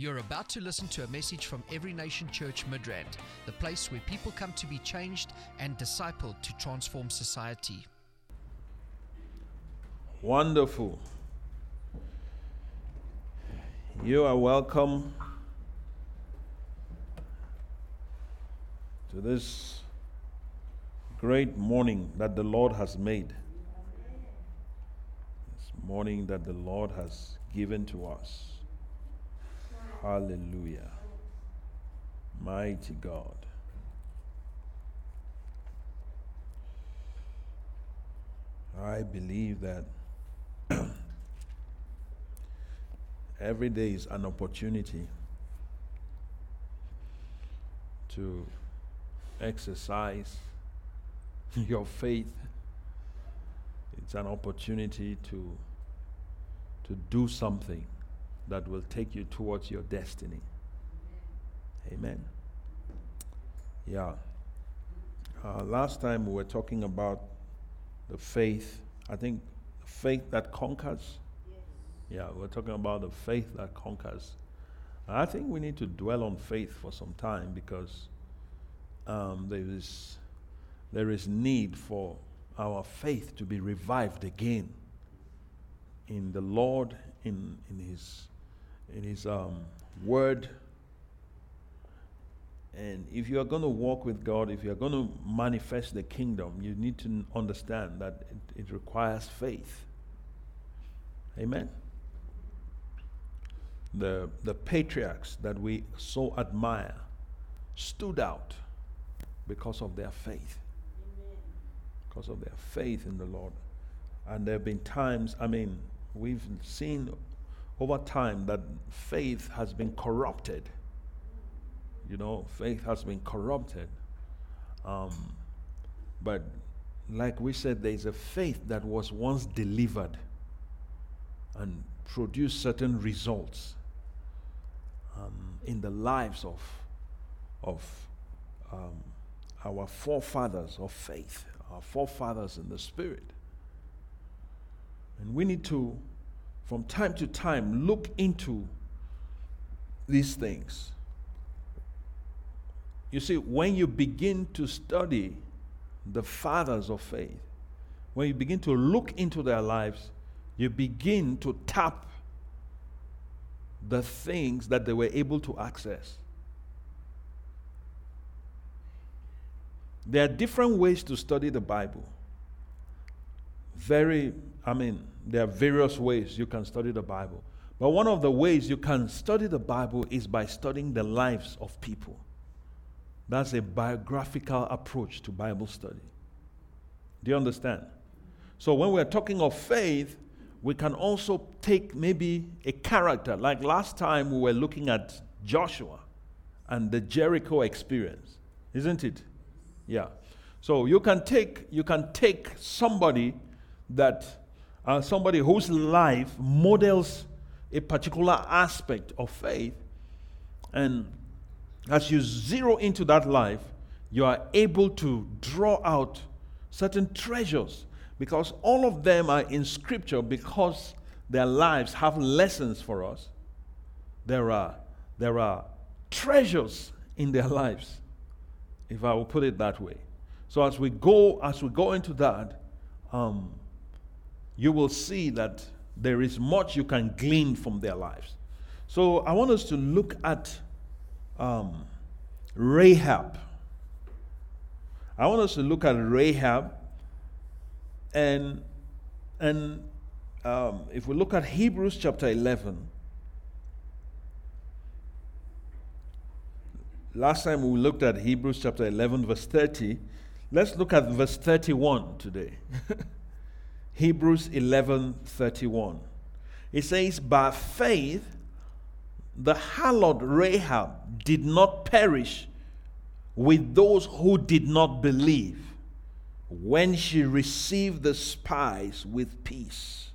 You're about to listen to a message from Every Nation Church Midrand, the place where people come to be changed and discipled to transform society. Wonderful. You are welcome to this great morning that the Lord has made. This morning that the Lord has given to us. Hallelujah. Mighty God. I believe that every day is an opportunity to exercise your faith. It's an opportunity to, to do something that will take you towards your destiny. Amen. Yeah. Uh, last time we were talking about the faith, I think faith that conquers. Yeah, we're talking about the faith that conquers. I think we need to dwell on faith for some time because um, there is there is need for our faith to be revived again in the Lord, in in His in His um, Word. And if you are going to walk with God, if you are going to manifest the kingdom, you need to understand that it, it requires faith. Amen. The, the patriarchs that we so admire stood out because of their faith. Because of their faith in the Lord. And there have been times, I mean, we've seen over time that faith has been corrupted. You know, faith has been corrupted. Um, but like we said, there's a faith that was once delivered and produced certain results um, in the lives of, of um, our forefathers of faith, our forefathers in the Spirit. And we need to from time to time look into these things. You see, when you begin to study the fathers of faith, when you begin to look into their lives, you begin to tap the things that they were able to access. There are different ways to study the Bible. Very, I mean, there are various ways you can study the Bible. But one of the ways you can study the Bible is by studying the lives of people. That's a biographical approach to Bible study. Do you understand? So when we're talking of faith, we can also take maybe a character. Like last time we were looking at Joshua and the Jericho experience, isn't it? Yeah. So you can take you can take somebody that uh, somebody whose life models a particular aspect of faith. And as you zero into that life, you are able to draw out certain treasures because all of them are in Scripture because their lives have lessons for us. There are, there are treasures in their lives, if I will put it that way. So as we go, as we go into that, um, you will see that there is much you can glean from their lives. So I want us to look at um, Rahab. I want us to look at Rahab, and and um, if we look at Hebrews chapter eleven. Last time we looked at Hebrews chapter 11, verse 30. Let's look at verse 31 today. Hebrews 11:31. It says, "By faith the harlot Rahab did not perish with those who did not believe when she received the spies with peace.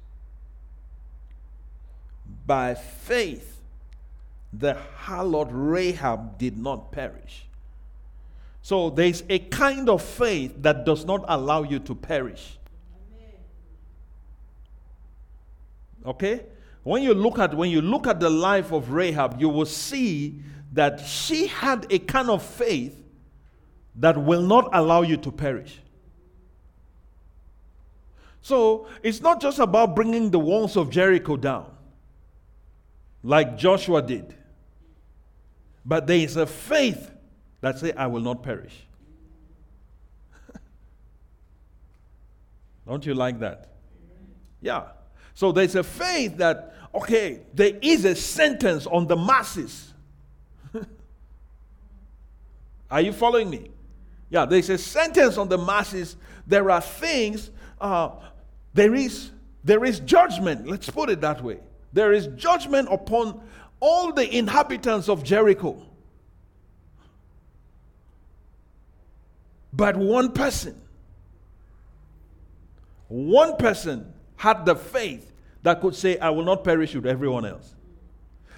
By faith the harlot Rahab did not perish." So there's a kind of faith that does not allow you to perish. Okay? When you look at when you look at the life of Rahab, you will see that she had a kind of faith that will not allow you to perish. So it's not just about bringing the walls of Jericho down like Joshua did, but there is a faith that say, I will not perish. Don't you like that? Yeah. So there's a faith that, okay, there is a sentence on the masses. Are you following me? Yeah, there's a sentence on the masses. There are things, uh, there is there is judgment. Let's put it that way. There is judgment upon all the inhabitants of Jericho. But one person, one person had the faith that could say, I will not perish with everyone else.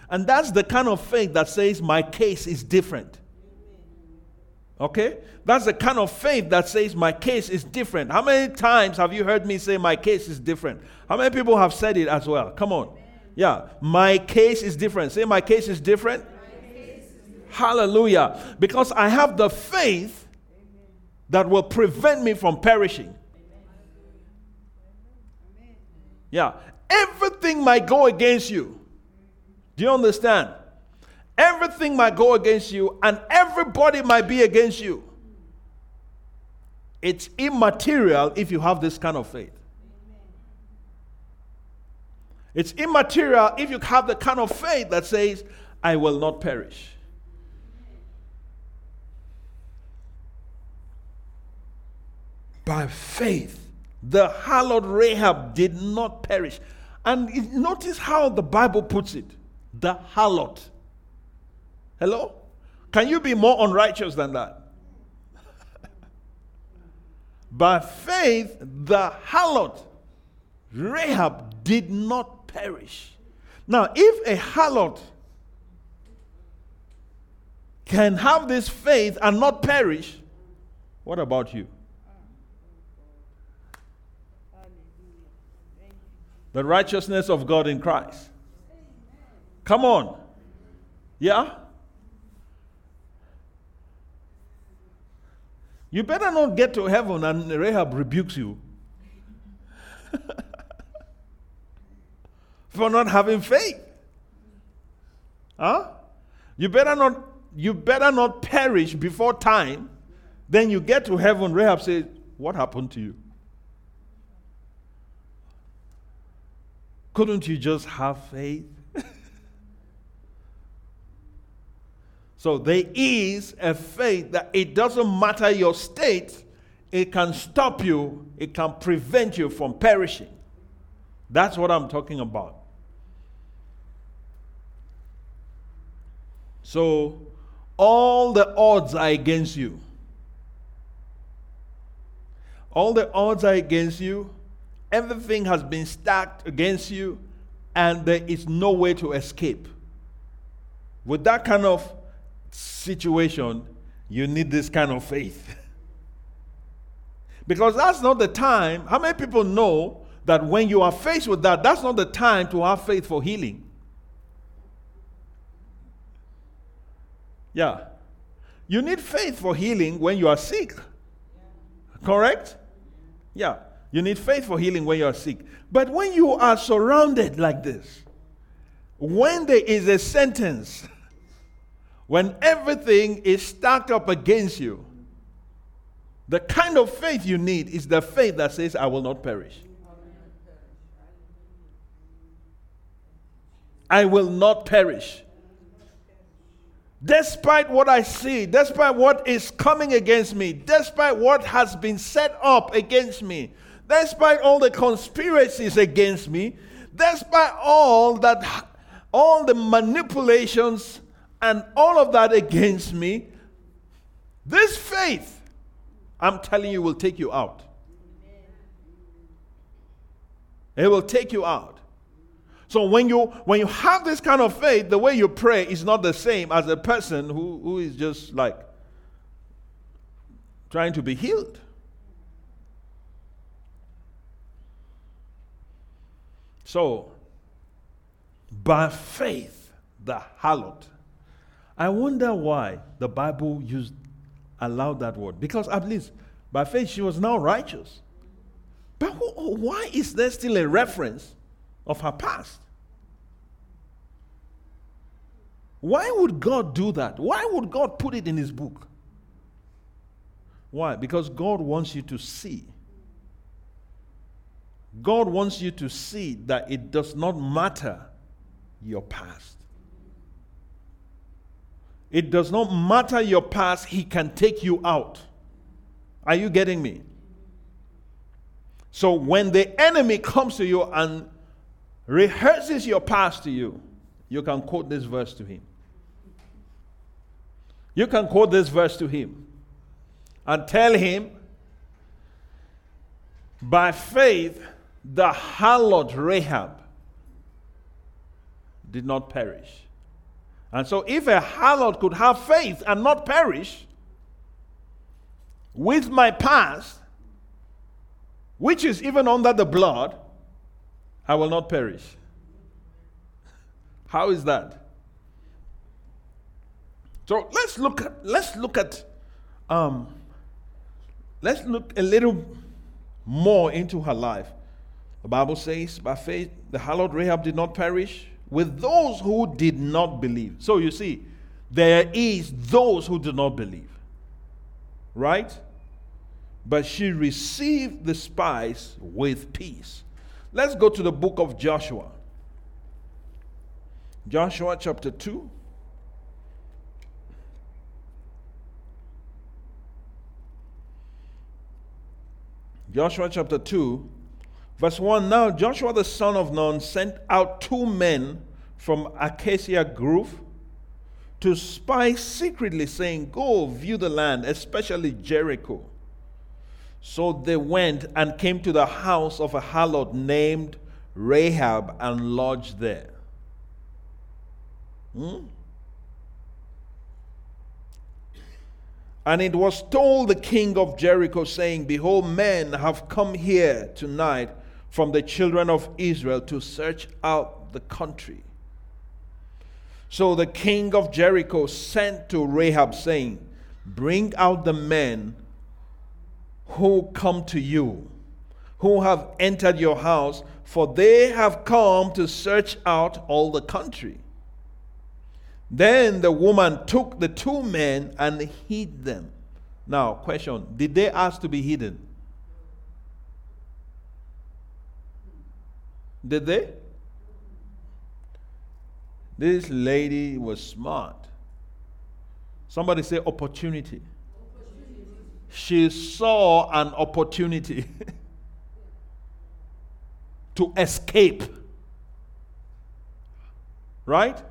And that's the kind of faith that says, My case is different. Okay? That's the kind of faith that says my case is different. How many times have you heard me say my case is different? How many people have said it as well? Come on. Yeah, my case is different. Say my case is different. Hallelujah. Because I have the faith that will prevent me from perishing. Yeah, everything might go against you. Do you understand? Everything might go against you, and everybody might be against you. It's immaterial if you have this kind of faith. It's immaterial if you have the kind of faith that says, I will not perish. By faith, the hallowed Rahab did not perish. And notice how the Bible puts it the harlot. Hello? Can you be more unrighteous than that? By faith, the hallowed Rahab did not perish. Now, if a hallowed can have this faith and not perish, what about you? The righteousness of God in Christ. Come on. Yeah? You better not get to heaven and Rahab rebukes you for not having faith. Huh? You better not you better not perish before time. Then you get to heaven, Rahab says, What happened to you? Couldn't you just have faith? So there is a faith that it doesn't matter your state, it can stop you, it can prevent you from perishing. That's what I'm talking about. So all the odds are against you. All the odds are against you. Everything has been stacked against you, and there is no way to escape. With that kind of situation, you need this kind of faith. because that's not the time. How many people know that when you are faced with that, that's not the time to have faith for healing? Yeah. You need faith for healing when you are sick. Correct? Yeah. You need faith for healing when you are sick. But when you are surrounded like this, when there is a sentence, when everything is stacked up against you, the kind of faith you need is the faith that says, I will not perish. I will not perish. Despite what I see, despite what is coming against me, despite what has been set up against me, despite all the conspiracies against me, despite all that, all the manipulations and all of that against me, this faith, I'm telling you, will take you out. It will take you out. So when you when you have this kind of faith, the way you pray is not the same as a person who, who is just like trying to be healed. So by faith, the harlot. I wonder why the Bible used allowed that word. Because at least by faith she was now righteous. But why is there still a reference of her past? Why would God do that? Why would God put it in his book? Why? Because God wants you to see. God wants you to see that it does not matter your past. It does not matter your past, He can take you out. Are you getting me? So when the enemy comes to you and rehearses your past to you, you can quote this verse to him. You can quote this verse to him and tell him, by faith, the harlot Rahab did not perish. And so, if a harlot could have faith and not perish, with my past, which is even under the blood, I will not perish. How is that? So let's look at let's look at um, let's look a little more into her life. The Bible says, by faith, the harlot Rahab did not perish with those who did not believe. So you see, there is those who do not believe. Right? But she received the spies with peace. Let's go to the book of Joshua. Joshua chapter 2. Joshua chapter 2, verse 1 Now Joshua the son of Nun sent out two men from Acacia Grove to spy secretly, saying, Go view the land, especially Jericho. So they went and came to the house of a harlot named Rahab and lodged there. Hmm? And it was told the king of Jericho, saying, Behold, men have come here tonight from the children of Israel to search out the country. So the king of Jericho sent to Rahab, saying, Bring out the men who come to you, who have entered your house, for they have come to search out all the country. Then the woman took the two men and hid them. Now, question Did they ask to be hidden? Did they? This lady was smart. Somebody say opportunity. She saw an opportunity to escape. Right?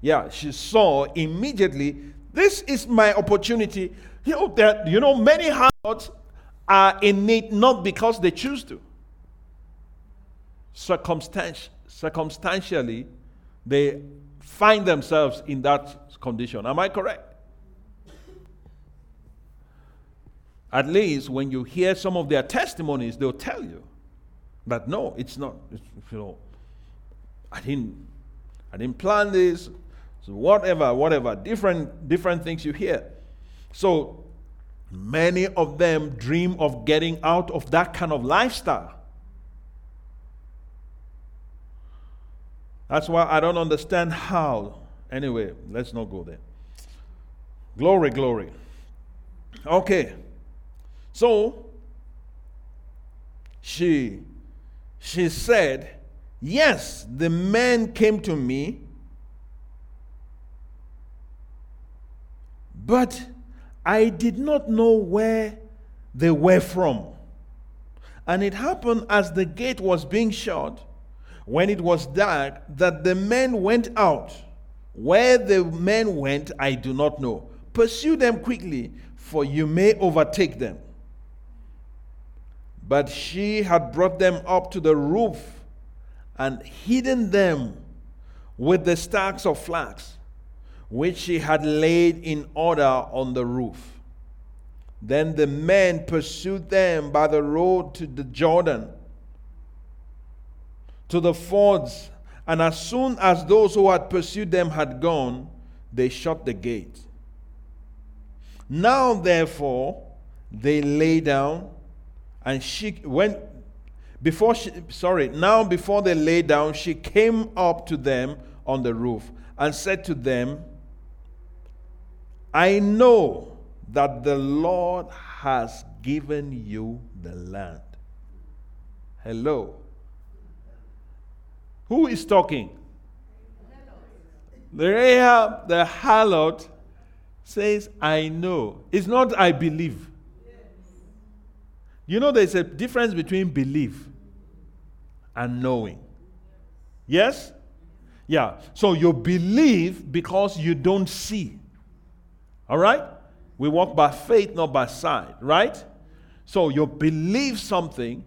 Yeah, she saw immediately, this is my opportunity. You know, that you know, many hearts are in need not because they choose to. Circumstanti- circumstantially, they find themselves in that condition. Am I correct? At least when you hear some of their testimonies, they'll tell you that no, it's not. It's, you know, I didn't, I didn't plan this. So whatever, whatever, different different things you hear. So many of them dream of getting out of that kind of lifestyle. That's why I don't understand how. Anyway, let's not go there. Glory, glory. Okay. So she she said, "Yes, the man came to me, but I did not know where they were from. And it happened as the gate was being shut when it was dark that the men went out. Where the men went, I do not know. Pursue them quickly, for you may overtake them. But she had brought them up to the roof and hidden them with the stacks of flax, which she had laid in order on the roof. Then the men pursued them by the road to the Jordan to the fords And as soon as those who had pursued them had gone, they shut the gate. Now, therefore, they lay down, and she went before she, sorry, now before they lay down, she came up to them on the roof and said to them, I know that the Lord has given you the land. Hello. Who is talking? The Rahab, the harlot, says, I know. It's not I believe. You know, there's a difference between belief and knowing. Yes? Yeah. So you believe because you don't see. All right? We walk by faith, not by sight, right? So you believe something.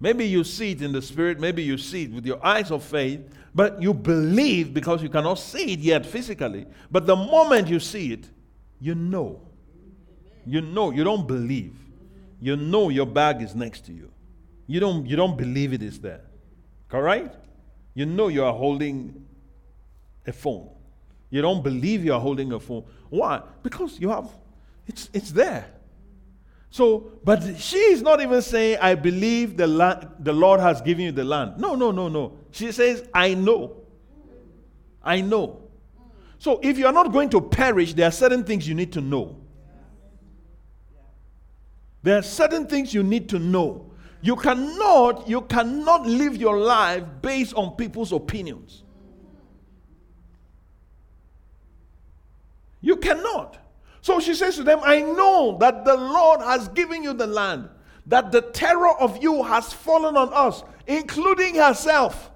Maybe you see it in the spirit, maybe you see it with your eyes of faith, but you believe because you cannot see it yet physically. But the moment you see it, you know. You know, you don't believe. You know your bag is next to you. You don't, you don't believe it is there. Correct? You know you are holding a phone. You don't believe you are holding a phone. Why? Because you have, it's, it's there. So, but she is not even saying, I believe the, land, the Lord has given you the land. No, no, no, no. She says, I know. I know. So, if you are not going to perish, there are certain things you need to know. There are certain things you need to know. You cannot, you cannot live your life based on people's opinions. You cannot. So she says to them, I know that the Lord has given you the land, that the terror of you has fallen on us, including herself.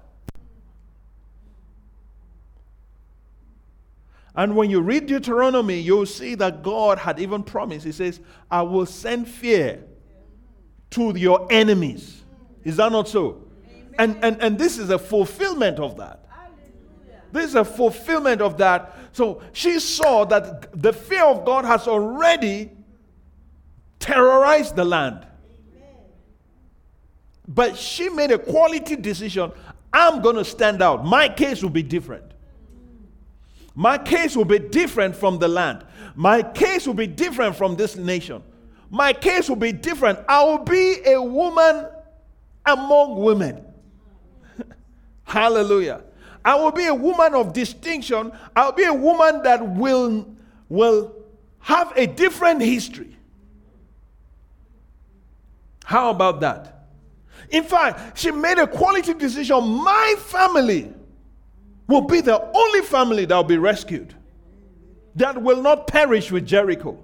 And when you read Deuteronomy, you'll see that God had even promised. He says, I will send fear to your enemies. Is that not so? And, and, and this is a fulfillment of that. This is a fulfillment of that. So she saw that the fear of God has already terrorized the land. But she made a quality decision. I'm going to stand out. My case will be different. My case will be different from the land. My case will be different from this nation my case will be different. I will be a woman among women. Hallelujah. I will be a woman of distinction. I'll be a woman that will, will have a different history. How about that? In fact, she made a quality decision. My family will be the only family that will be rescued, that will not perish with Jericho.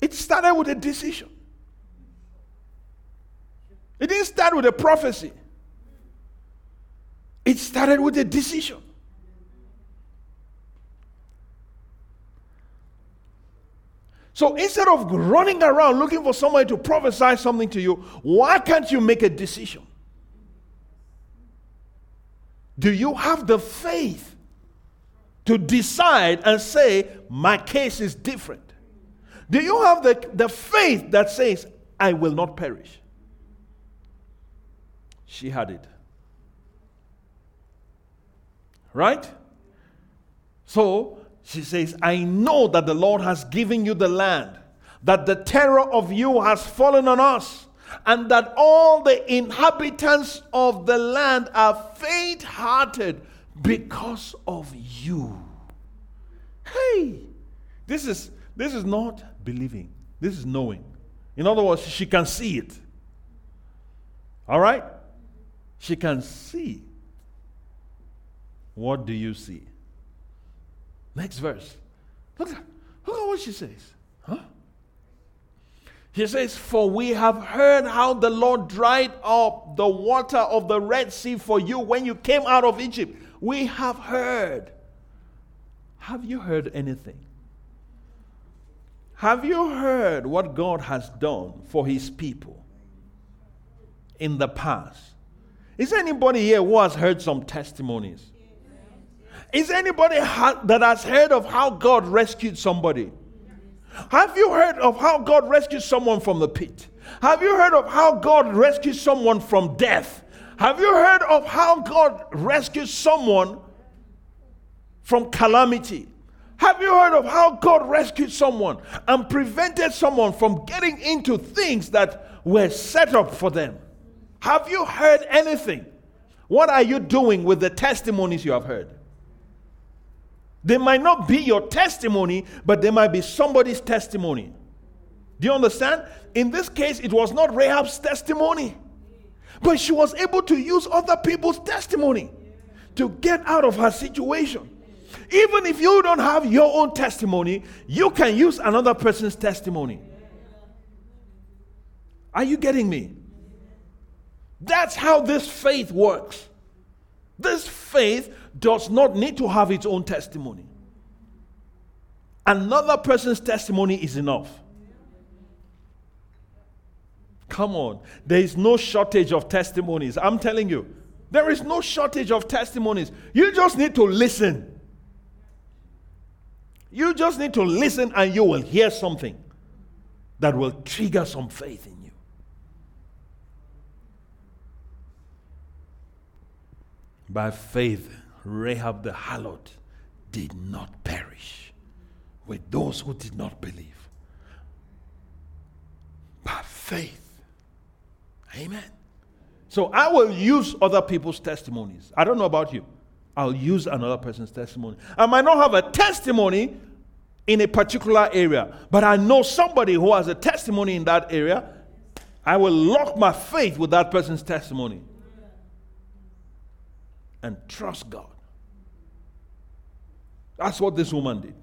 It started with a decision. It didn't start with a prophecy. It started with a decision. So instead of running around looking for somebody to prophesy something to you, why can't you make a decision? Do you have the faith to decide and say, My case is different? Do you have the, the faith that says, I will not perish? She had it. Right? So she says, I know that the Lord has given you the land, that the terror of you has fallen on us, and that all the inhabitants of the land are faint hearted because of you. Hey, this is this is not believing. This is knowing. In other words, she can see it. All right? She can see. What do you see? Next verse. Look at, look at what she says. Huh? She says, For we have heard how the Lord dried up the water of the Red Sea for you when you came out of Egypt. We have heard. Have you heard anything? Have you heard what God has done for his people in the past? Is anybody here who has heard some testimonies? Is anybody ha- that has heard of how God rescued somebody? Have you heard of how God rescued someone from the pit? Have you heard of how God rescued someone from death? Have you heard of how God rescued someone from calamity? Have you heard of how God rescued someone and prevented someone from getting into things that were set up for them? Have you heard anything? What are you doing with the testimonies you have heard? They might not be your testimony, but they might be somebody's testimony. Do you understand? In this case, it was not Rahab's testimony, but she was able to use other people's testimony to get out of her situation. Even if you don't have your own testimony, you can use another person's testimony. Are you getting me? That's how this faith works. This faith does not need to have its own testimony. Another person's testimony is enough. Come on. There is no shortage of testimonies. I'm telling you, there is no shortage of testimonies. You just need to listen. You just need to listen and you will hear something that will trigger some faith in you. By faith, Rahab the harlot did not perish with those who did not believe. By faith. Amen. So I will use other people's testimonies. I don't know about you. I'll use another person's testimony. I might not have a testimony in a particular area, but I know somebody who has a testimony in that area. I will lock my faith with that person's testimony and trust God. That's what this woman did.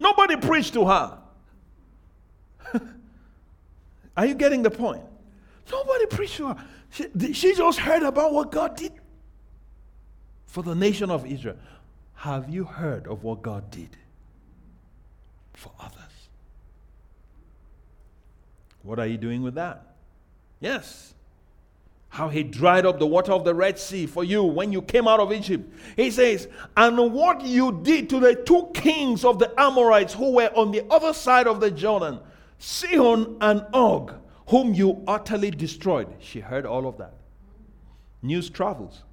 Nobody preached to her. Are you getting the point? Nobody preached to her. She, she just heard about what God did for the nation of Israel. Have you heard of what God did for others? What are you doing with that? Yes. How he dried up the water of the Red Sea for you when you came out of Egypt. He says, and what you did to the two kings of the Amorites who were on the other side of the Jordan, Sihon and Og, whom you utterly destroyed. She heard all of that. News travels.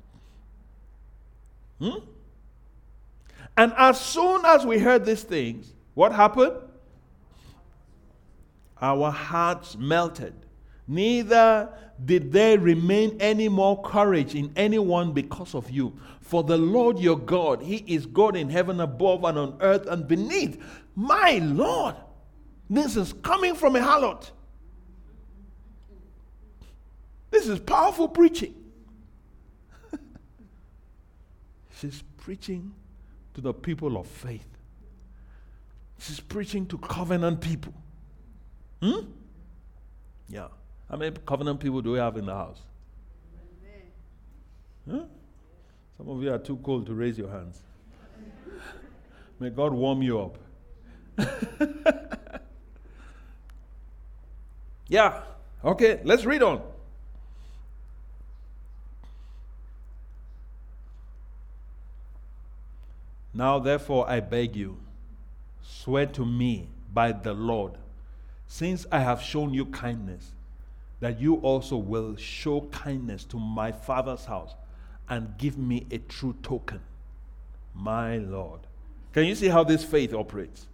Hmm? And as soon as we heard these things, what happened? Our hearts melted. Neither did there remain any more courage in anyone because of you. For the Lord your God, He is God in heaven above and on earth and beneath. My Lord, this is coming from a harlot. This is powerful preaching. She's preaching to the people of faith. She's preaching to covenant people. Hmm? Yeah. How many covenant people do we have in the house? Huh? Some of you are too cold to raise your hands. May God warm you up. yeah. Okay, let's read on. Now, therefore, I beg you, swear to me by the Lord, since I have shown you kindness, that you also will show kindness to my father's house and give me a true token. My Lord. Can you see how this faith operates?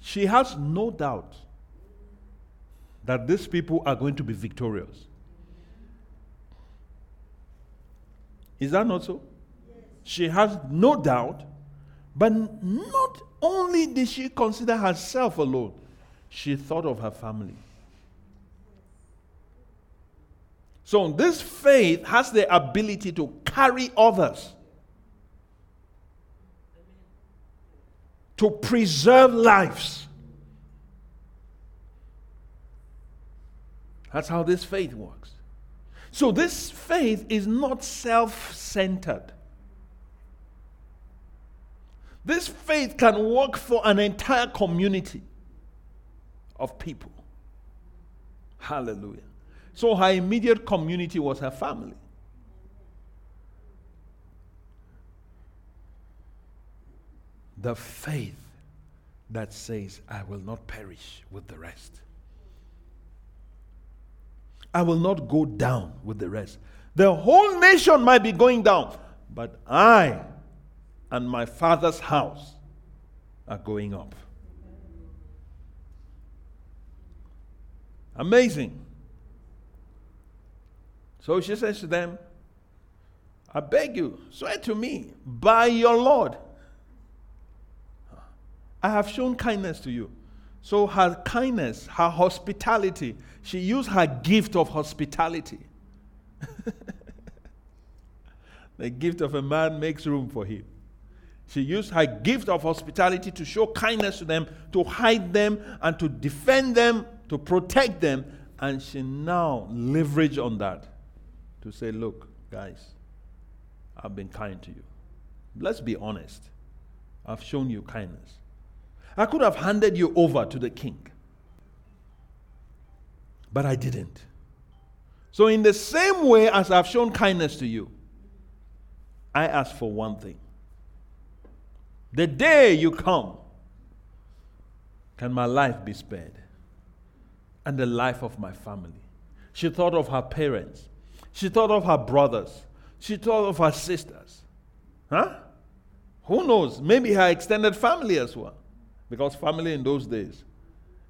She has no doubt that these people are going to be victorious. Is that not so? She has no doubt, but not only did she consider herself alone, she thought of her family. So, this faith has the ability to carry others, to preserve lives. That's how this faith works. So, this faith is not self centered. This faith can work for an entire community of people. Hallelujah. So her immediate community was her family. The faith that says, I will not perish with the rest. I will not go down with the rest. The whole nation might be going down, but I and my father's house are going up. Amazing. So she says to them, I beg you, swear to me by your Lord. I have shown kindness to you. So her kindness, her hospitality, she used her gift of hospitality. the gift of a man makes room for him. She used her gift of hospitality to show kindness to them, to hide them, and to defend them, to protect them. And she now leveraged on that to say, Look, guys, I've been kind to you. Let's be honest. I've shown you kindness. I could have handed you over to the king, but I didn't. So, in the same way as I've shown kindness to you, I ask for one thing the day you come, can my life be spared? And the life of my family. She thought of her parents. She thought of her brothers. She thought of her sisters. Huh? Who knows? Maybe her extended family as well. Because family in those days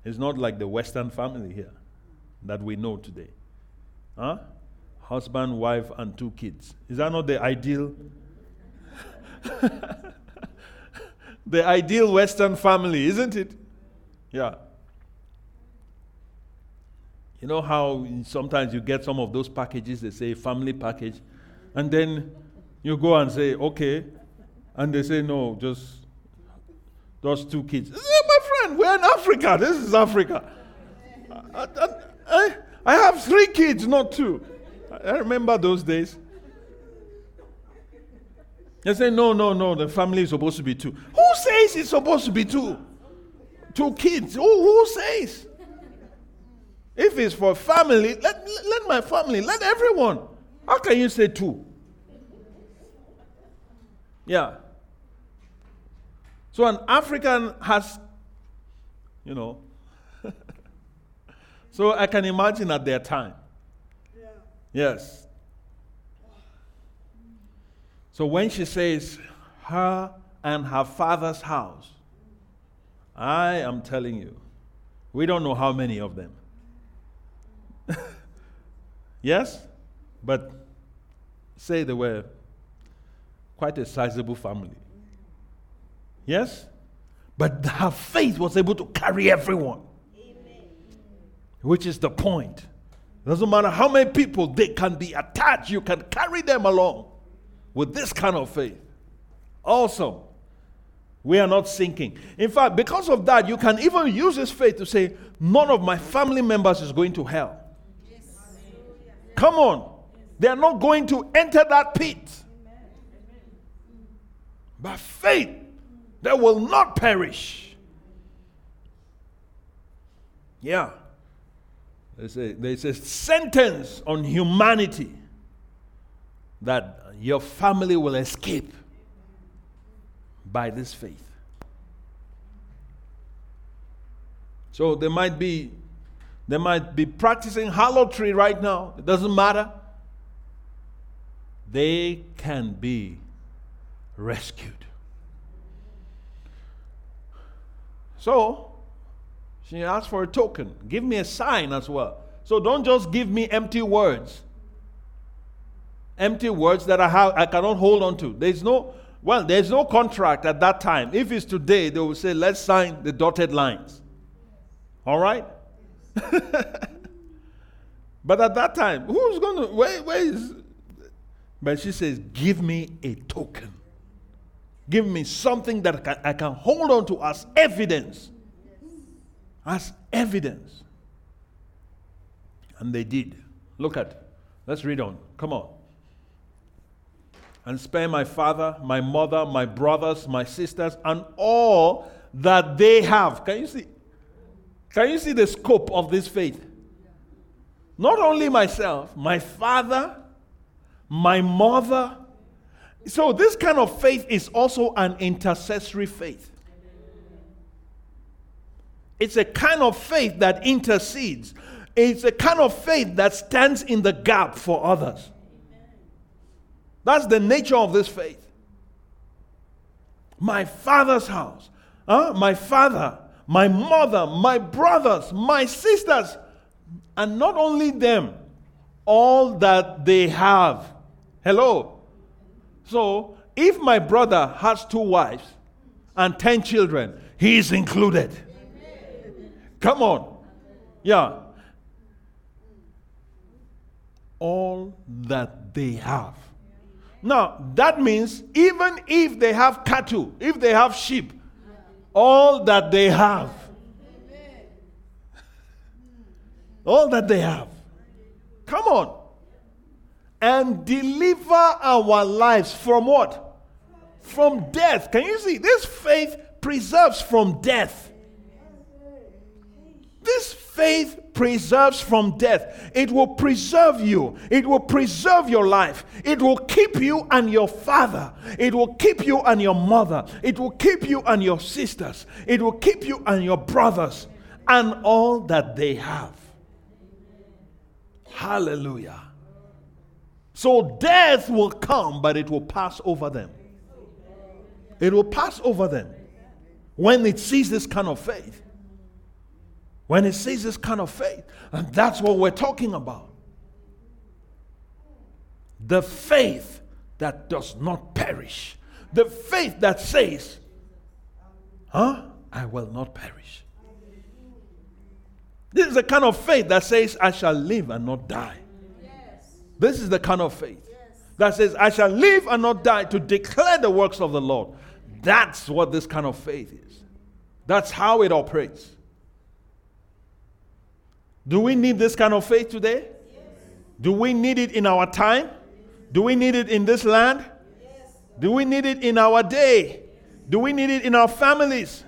is not like the Western family here that we know today. Huh? Husband, wife, and two kids. Is that not the ideal? the ideal Western family, isn't it? Yeah. You know how sometimes you get some of those packages, they say family package, and then you go and say, okay, and they say, no, just those two kids. Eh, my friend, we're in Africa. This is Africa. I, I, I have three kids, not two. I remember those days. They say, no, no, no, the family is supposed to be two. Who says it's supposed to be two? Two kids. Who, who says? If it's for family, let, let my family, let everyone. How can you say two? Yeah. So an African has, you know, so I can imagine at their time. Yeah. Yes. So when she says her and her father's house, I am telling you, we don't know how many of them. Yes? But say they were quite a sizable family. Yes? But her faith was able to carry everyone. Amen. Which is the point. It Doesn't matter how many people they can be attached, you can carry them along with this kind of faith. Awesome. We are not sinking. In fact, because of that, you can even use this faith to say, None of my family members is going to hell. Come on. They are not going to enter that pit. By faith, they will not perish. Yeah. There's a, there's a sentence on humanity that your family will escape by this faith. So there might be they might be practicing harlotry right now. It doesn't matter. They can be rescued. So she asked for a token. Give me a sign as well. So don't just give me empty words empty words that I have I cannot hold on to. There's no well, there's no contract at that time. If it's today, they will say, let's sign the dotted lines. All right? but at that time, who's going to, where, where is, but she says, give me a token. Give me something that I can, I can hold on to as evidence. As evidence. And they did. Look at, let's read on. Come on and spare my father, my mother, my brothers, my sisters, and all that they have. Can you see? Can you see the scope of this faith? Not only myself, my father, my mother. So, this kind of faith is also an intercessory faith. It's a kind of faith that intercedes. it's a kind of faith that stands in the gap for others. That's the nature of this faith. My father's house, huh? my father, my mother, my brothers, my sisters, and not only them, all that they have. Hello. So, if my brother has two wives and 10 children, he is included. Come on. Yeah. All that they have. Now, that means even if they have cattle, if they have sheep, all that they have. All that they have. Come on. And deliver our lives from what? From death. Can you see? This faith preserves from death. This faith preserves from death. It will preserve you. It will preserve your life. It will keep you and your father. It will keep you and your mother. It will keep you and your sisters. It will keep you and your brothers and all that they have. Hallelujah. So death will come, but it will pass over them. It will pass over them when it sees this kind of faith. When it sees this kind of faith. And that's what we're talking about. The faith that does not perish. The faith that says, Huh? I will not perish. This is the kind of faith that says, I shall live and not die. Yes. This is the kind of faith yes. that says, I shall live and not die to declare the works of the Lord. That's what this kind of faith is. That's how it operates. Do we need this kind of faith today? Yes. Do we need it in our time? Do we need it in this land? Yes. Do we need it in our day? Do we need it in our families?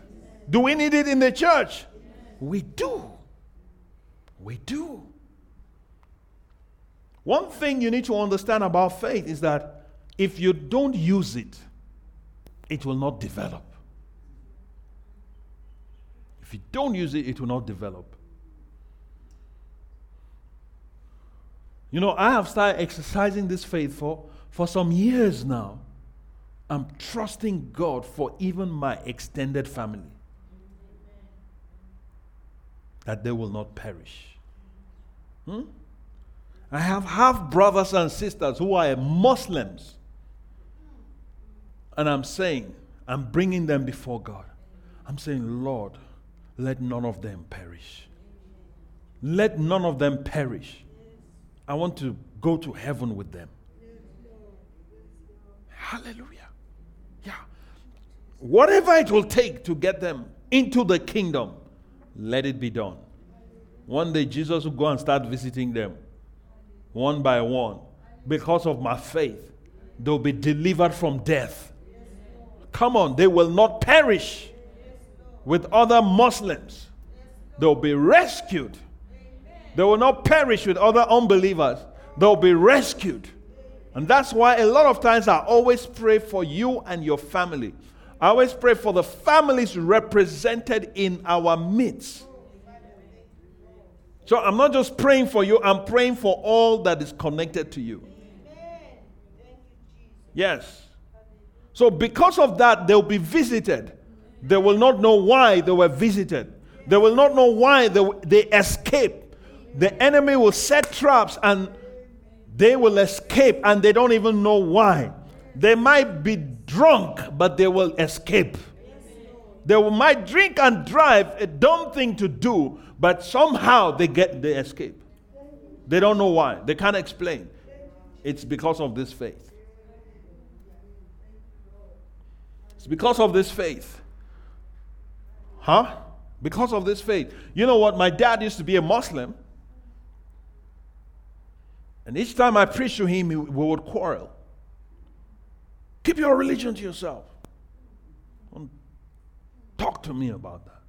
Do we need it in the church? We do. We do. One thing you need to understand about faith is that if you don't use it, it will not develop. If you don't use it, it will not develop. You know, I have started exercising this faith for, for some years now. I'm trusting God for even my extended family that they will not perish. Hmm? I have half brothers and sisters who are Muslims. And I'm saying, I'm bringing them before God. I'm saying, Lord, let none of them perish. Let none of them perish. I want to go to heaven with them. Hallelujah. Yeah. Whatever it will take to get them into the kingdom, let it be done. One day Jesus will go and start visiting them one by one. Because of my faith, they'll be delivered from death. Come on, they will not perish with other Muslims. They'll be rescued. They will not perish with other unbelievers. They'll be rescued. And that's why a lot of times I always pray for you and your family. I always pray for the families represented in our midst. So I'm not just praying for you, I'm praying for all that is connected to you. Yes. So because of that, they'll be visited. They will not know why they were visited. They will not know why they, they escaped. The enemy will set traps and they will escape and they don't even know why. They might be drunk, but they will escape. They might drink and drive, a dumb thing to do, but somehow they get they escape. They don't know why. They can't explain. It's because of this faith. It's because of this faith. Huh? Because of this faith. You know what? My dad used to be a Muslim. And each time I preached to him, we would quarrel. Keep your religion to yourself. Don't talk to me about that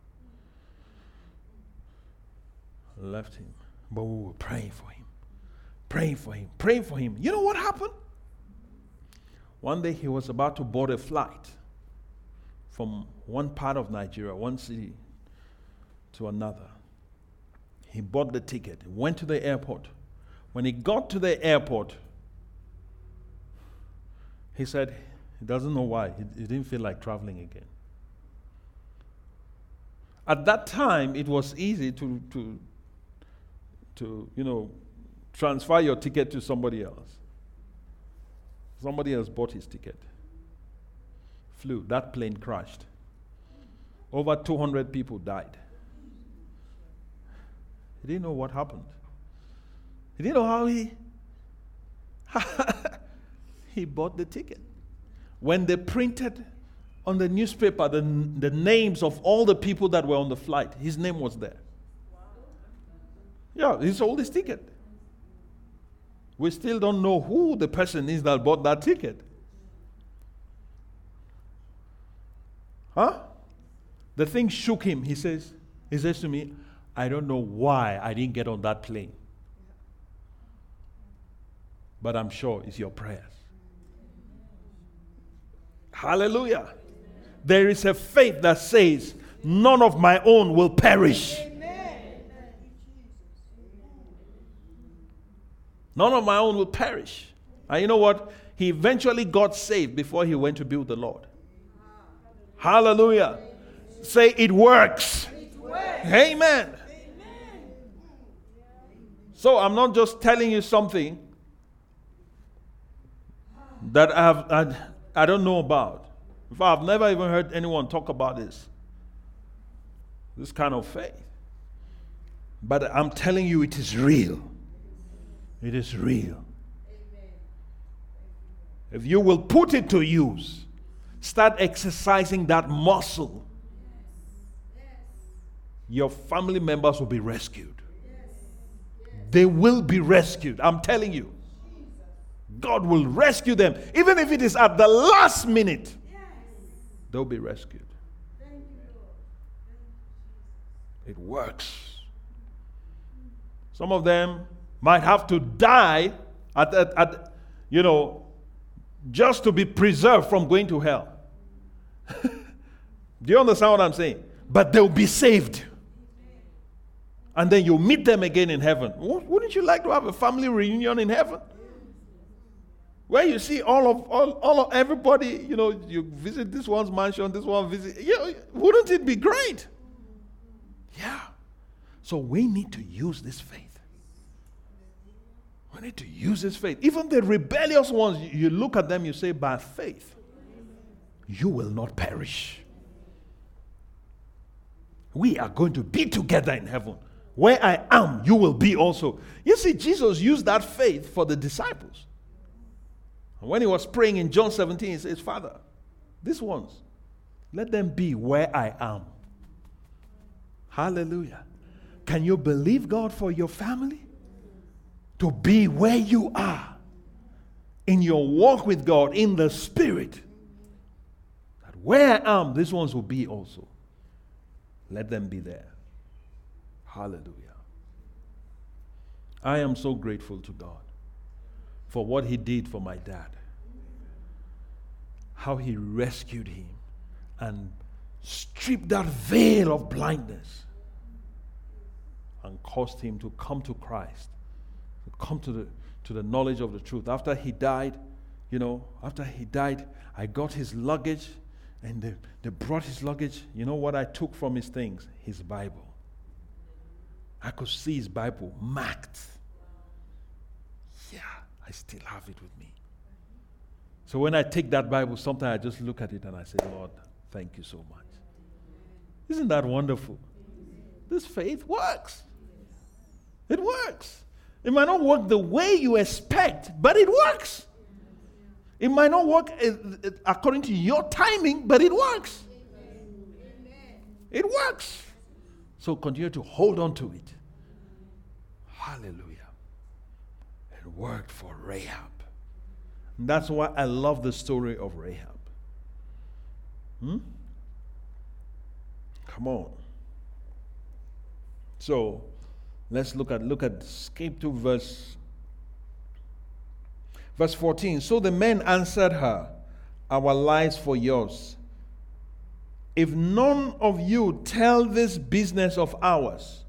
left him. But we were praying for him, praying for him, praying for him. You know what happened? One day he was about to board a flight from one part of Nigeria, one city to another. He bought the ticket, went to the airport. When he got to the airport, he said he doesn't know why. He, he didn't feel like traveling again. At that time, it was easy to, to, to you know, transfer your ticket to somebody else. Somebody else bought his ticket. Flew. That plane crashed. Over 200 people died. He didn't know what happened. He didn't know how he he bought the ticket. When they printed on the newspaper the, the names of all the people that were on the flight, his name was there. Yeah, he sold his ticket. We still don't know who the person is that bought that ticket. Huh? The thing shook him. He says, he says to me, I don't know why I didn't get on that plane. But I'm sure it's your prayers. Hallelujah. There is a faith that says, None of my own will perish. None of my own will perish. And you know what? He eventually got saved before he went to build the Lord. Hallelujah. Say, it works. Amen. So I'm not just telling you something that I, have, I, I don't know about. In fact, I've never even heard anyone talk about this. This kind of faith. But I'm telling you, it is real. It is real. If you will put it to use, start exercising that muscle, your family members will be rescued. They will be rescued. I'm telling you. God will rescue them. Even if it is at the last minute, they'll be rescued. It works. Some of them might have to die at, at, at you know, just to be preserved from going to hell. Do you understand what I'm saying? But they'll be saved. And then you'll meet them again in heaven. Wouldn't you like to have a family reunion in heaven? Where you see all of all, all of everybody, you know, you visit this one's mansion, this one visit. Wouldn't it be great? Yeah. So we need to use this faith. We need to use this faith. Even the rebellious ones, you look at them, you say, by faith, you will not perish. We are going to be together in heaven. Where I am, you will be also. You see, Jesus used that faith for the disciples. And when he was praying in John 17, he says, Father, these ones, let them be where I am. Hallelujah. Can you believe God for your family? to be where you are in your walk with God in the Spirit. That where I am, these ones will be also. Let them be there. Hallelujah. I am so grateful to God for what He did for my dad, how He rescued him and stripped that veil of blindness and caused him to come to Christ to come to the, to the knowledge of the truth. After he died, you know, after he died, I got his luggage and they, they brought his luggage. You know what I took from his things? His Bible. I could see his Bible marked. I still have it with me. So when I take that Bible, sometimes I just look at it and I say, Lord, thank you so much. Isn't that wonderful? This faith works. It works. It might not work the way you expect, but it works. It might not work eh, eh, according to your timing, but it works. It works. So continue to hold on to it. Hallelujah. Worked for Rahab. That's why I love the story of Rahab. Hmm? Come on. So, Let's look at look at skip to verse verse 14. So the men answered her, Our lives for yours. If none of you tell this business of ours,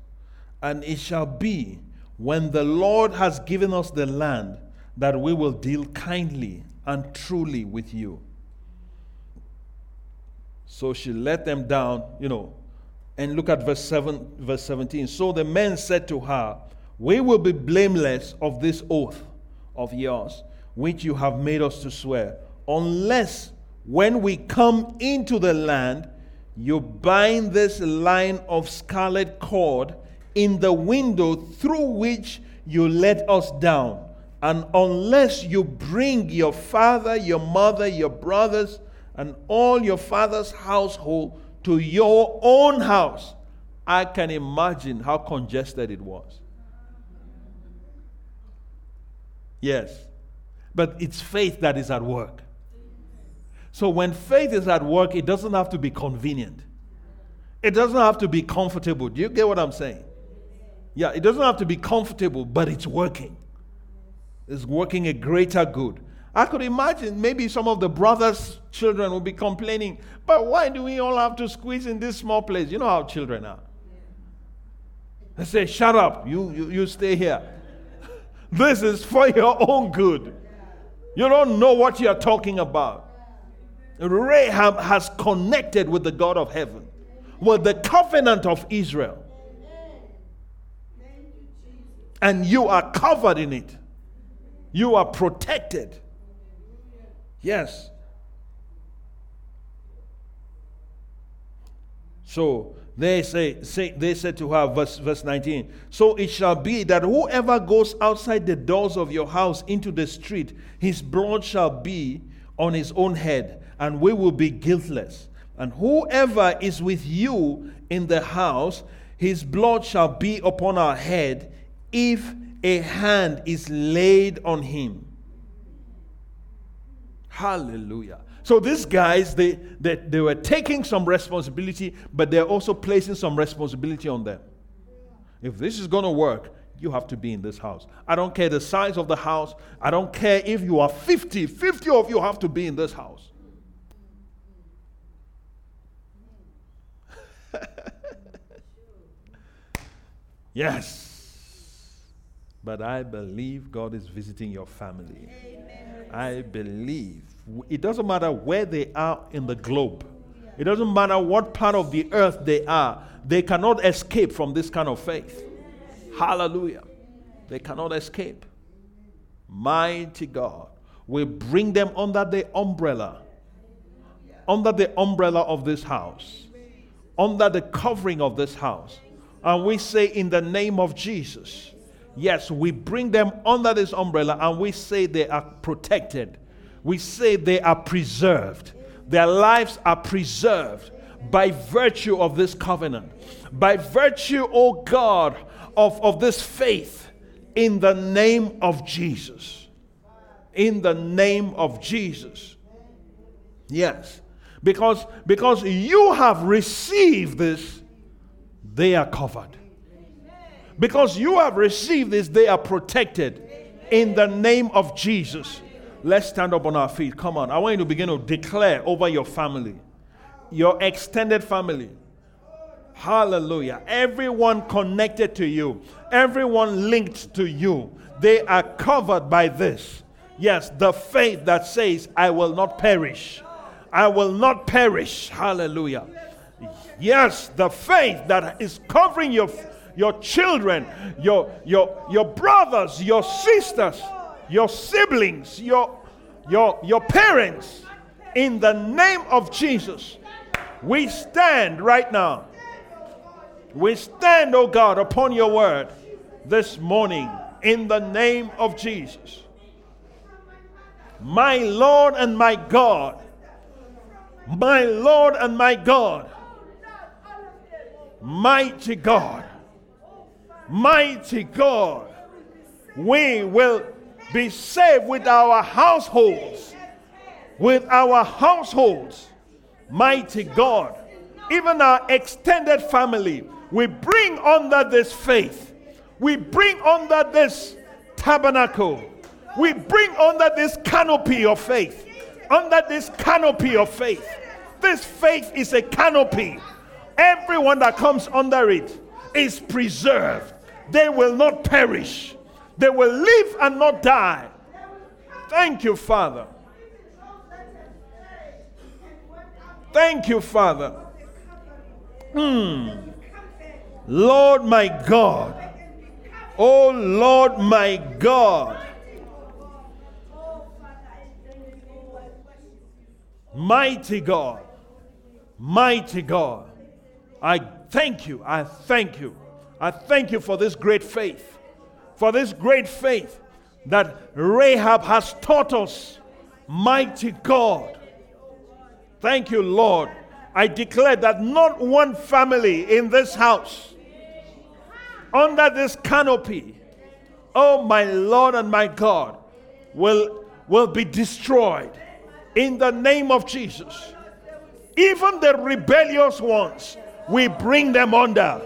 And it shall be when the Lord has given us the land that we will deal kindly and truly with you. So she let them down, you know. And look at verse 7, verse 17. So the men said to her, We will be blameless of this oath of yours, which you have made us to swear, unless when we come into the land, you bind this line of scarlet cord in the window through which you let us down. And unless you bring your father, your mother, your brothers, and all your father's household to your own house, I can imagine how congested it was. Yes. But it's faith that is at work. So when faith is at work, it doesn't have to be convenient. It doesn't have to be comfortable. Do you get what I'm saying? Yeah, it doesn't have to be comfortable, but it's working. It's working a greater good. I could imagine maybe some of the brothers' children will be complaining, but why do we all have to squeeze in this small place? You know how children are. They say, shut up, you, you, you stay here. this is for your own good. You don't know what you're talking about. Rahab has connected with the God of heaven, with the covenant of Israel. And you are covered in it, you are protected. Yes. So they say, say they said to her, verse, verse 19, So it shall be that whoever goes outside the doors of your house into the street, his blood shall be on his own head and we will be guiltless. And whoever is with you in the house, his blood shall be upon our head if a hand is laid on him. Hallelujah. So these guys, they, they, they were taking some responsibility, but they're also placing some responsibility on them. If this is going to work, you have to be in this house. I don't care the size of the house. I don't care if you are 50. 50 of you have to be in this house. yes. But I believe God is visiting your family. Amen. I believe. It doesn't matter where they are in the globe, it doesn't matter what part of the earth they are, they cannot escape from this kind of faith. Hallelujah. They cannot escape. Mighty God. We bring them under the umbrella, under the umbrella of this house under the covering of this house. And we say, in the name of Jesus, yes, we bring them under this umbrella and we say they are protected. We say they are preserved. Their lives are preserved by virtue of this covenant, by virtue, oh God, of, of this faith in the name of Jesus. In the name of Jesus. Yes. Because, because you have received this, they are covered. Because you have received this, they are protected. In the name of Jesus. Let's stand up on our feet. Come on. I want you to begin to declare over your family, your extended family. Hallelujah. Everyone connected to you, everyone linked to you, they are covered by this. Yes, the faith that says, I will not perish. I will not perish. Hallelujah. Yes, the faith that is covering your, your children, your, your, your brothers, your sisters, your siblings, your, your, your parents, in the name of Jesus, we stand right now. We stand, oh God, upon your word this morning. In the name of Jesus. My Lord and my God, my Lord and my God, mighty God, mighty God, we will be saved with our households, with our households, mighty God, even our extended family. We bring under this faith, we bring under this tabernacle, we bring under this canopy of faith under this canopy of faith. This faith is a canopy. Everyone that comes under it, is preserved. They will not perish. They will live and not die. Thank you, Father. Thank you, Father. Mm. Lord my God. Oh Lord my God. Mighty God. Mighty God. I thank you. I thank you. I thank you for this great faith. For this great faith that Rahab has taught us. Mighty God. Thank you, Lord. I declare that not one family in this house, under this canopy, oh my Lord and my God, will, will be destroyed in the name of Jesus. Even the rebellious ones, we bring them under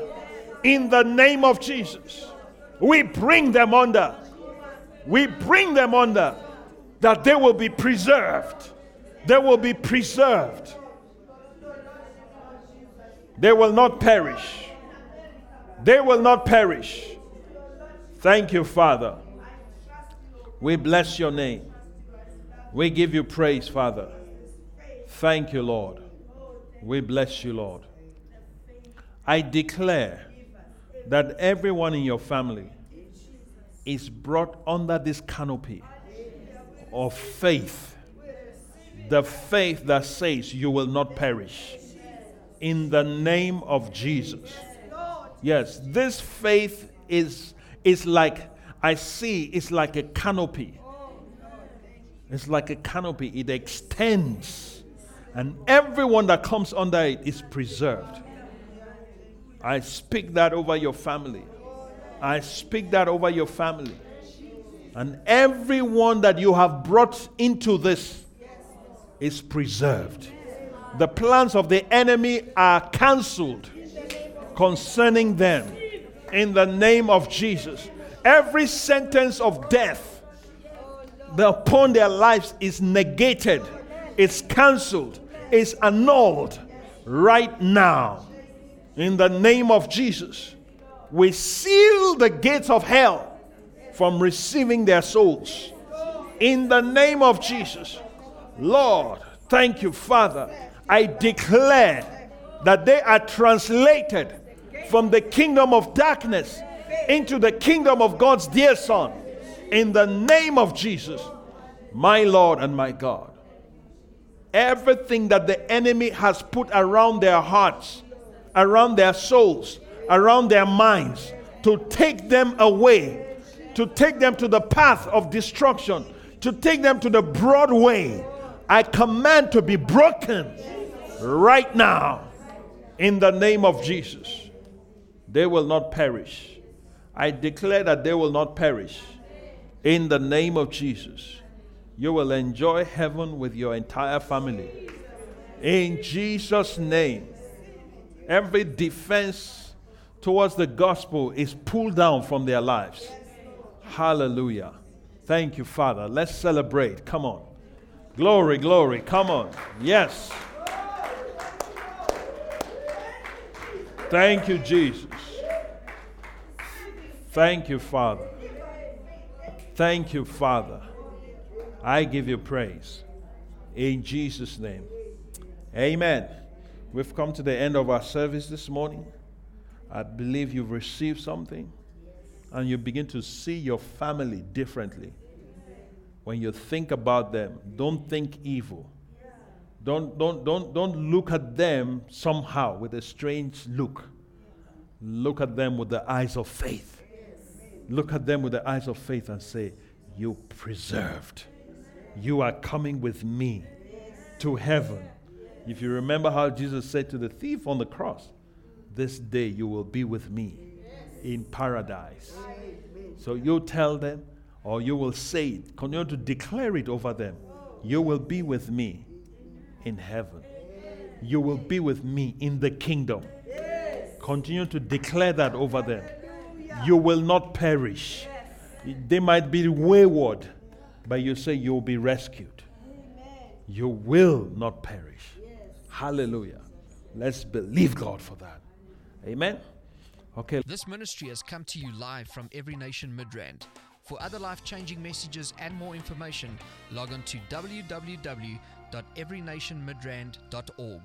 in the name of Jesus. We bring them under. We bring them under that they will be preserved. They will be preserved. They will not perish. They will not perish. Thank you, Father. We bless your name. We give you praise, Father. Thank you, Lord. We bless you, Lord. I declare that everyone in your family is brought under this canopy of faith. The faith that says you will not perish. In the name of Jesus. Yes, this faith is, is like, I see, it's like a canopy. It's like a canopy, it extends, and everyone that comes under it is preserved. I speak that over your family. I speak that over your family. And everyone that you have brought into this is preserved. The plans of the enemy are cancelled concerning them in the name of Jesus. Every sentence of death upon their lives is negated, it's cancelled, it's annulled right now. In the name of Jesus, we seal the gates of hell from receiving their souls. In the name of Jesus, Lord, thank you, Father. I declare that they are translated from the kingdom of darkness into the kingdom of God's dear Son. In the name of Jesus, my Lord and my God. Everything that the enemy has put around their hearts, around their souls, around their minds to take them away, to take them to the path of destruction, to take them to the broad way, I command to be broken right now in the name of Jesus. They will not perish. I declare that they will not perish in the name of Jesus. You will enjoy heaven with your entire family. In Jesus' name, every defense towards the gospel is pulled down from their lives. Hallelujah. Thank you, Father. Let's celebrate. Come on. Glory, glory. Come on. Yes. Thank you, Jesus. Thank you, Father. Thank you, Father. I give you praise. In Jesus' name. Amen. We've come to the end of our service this morning. I believe you've received something and you begin to see your family differently. When you think about them, don't think evil. Don't, don't, don't, don't look at them somehow with a strange look. Look at them with the eyes of faith. Look at them with the eyes of faith and say, You preserved. You are coming with me to heaven. If you remember how Jesus said to the thief on the cross, This day you will be with me in paradise. So you tell them, or you will say it, continue to declare it over them. You will be with me in heaven. You will be with me in the kingdom. Continue to declare that over them. You will not perish. They might be wayward, but you say you'll be rescued. You will not perish. Hallelujah. Let's believe God for that. Amen. Okay. This ministry has come to you live from Every Nation Midrand. For other life changing messages and more information, log on to www.everynationmidrand.org.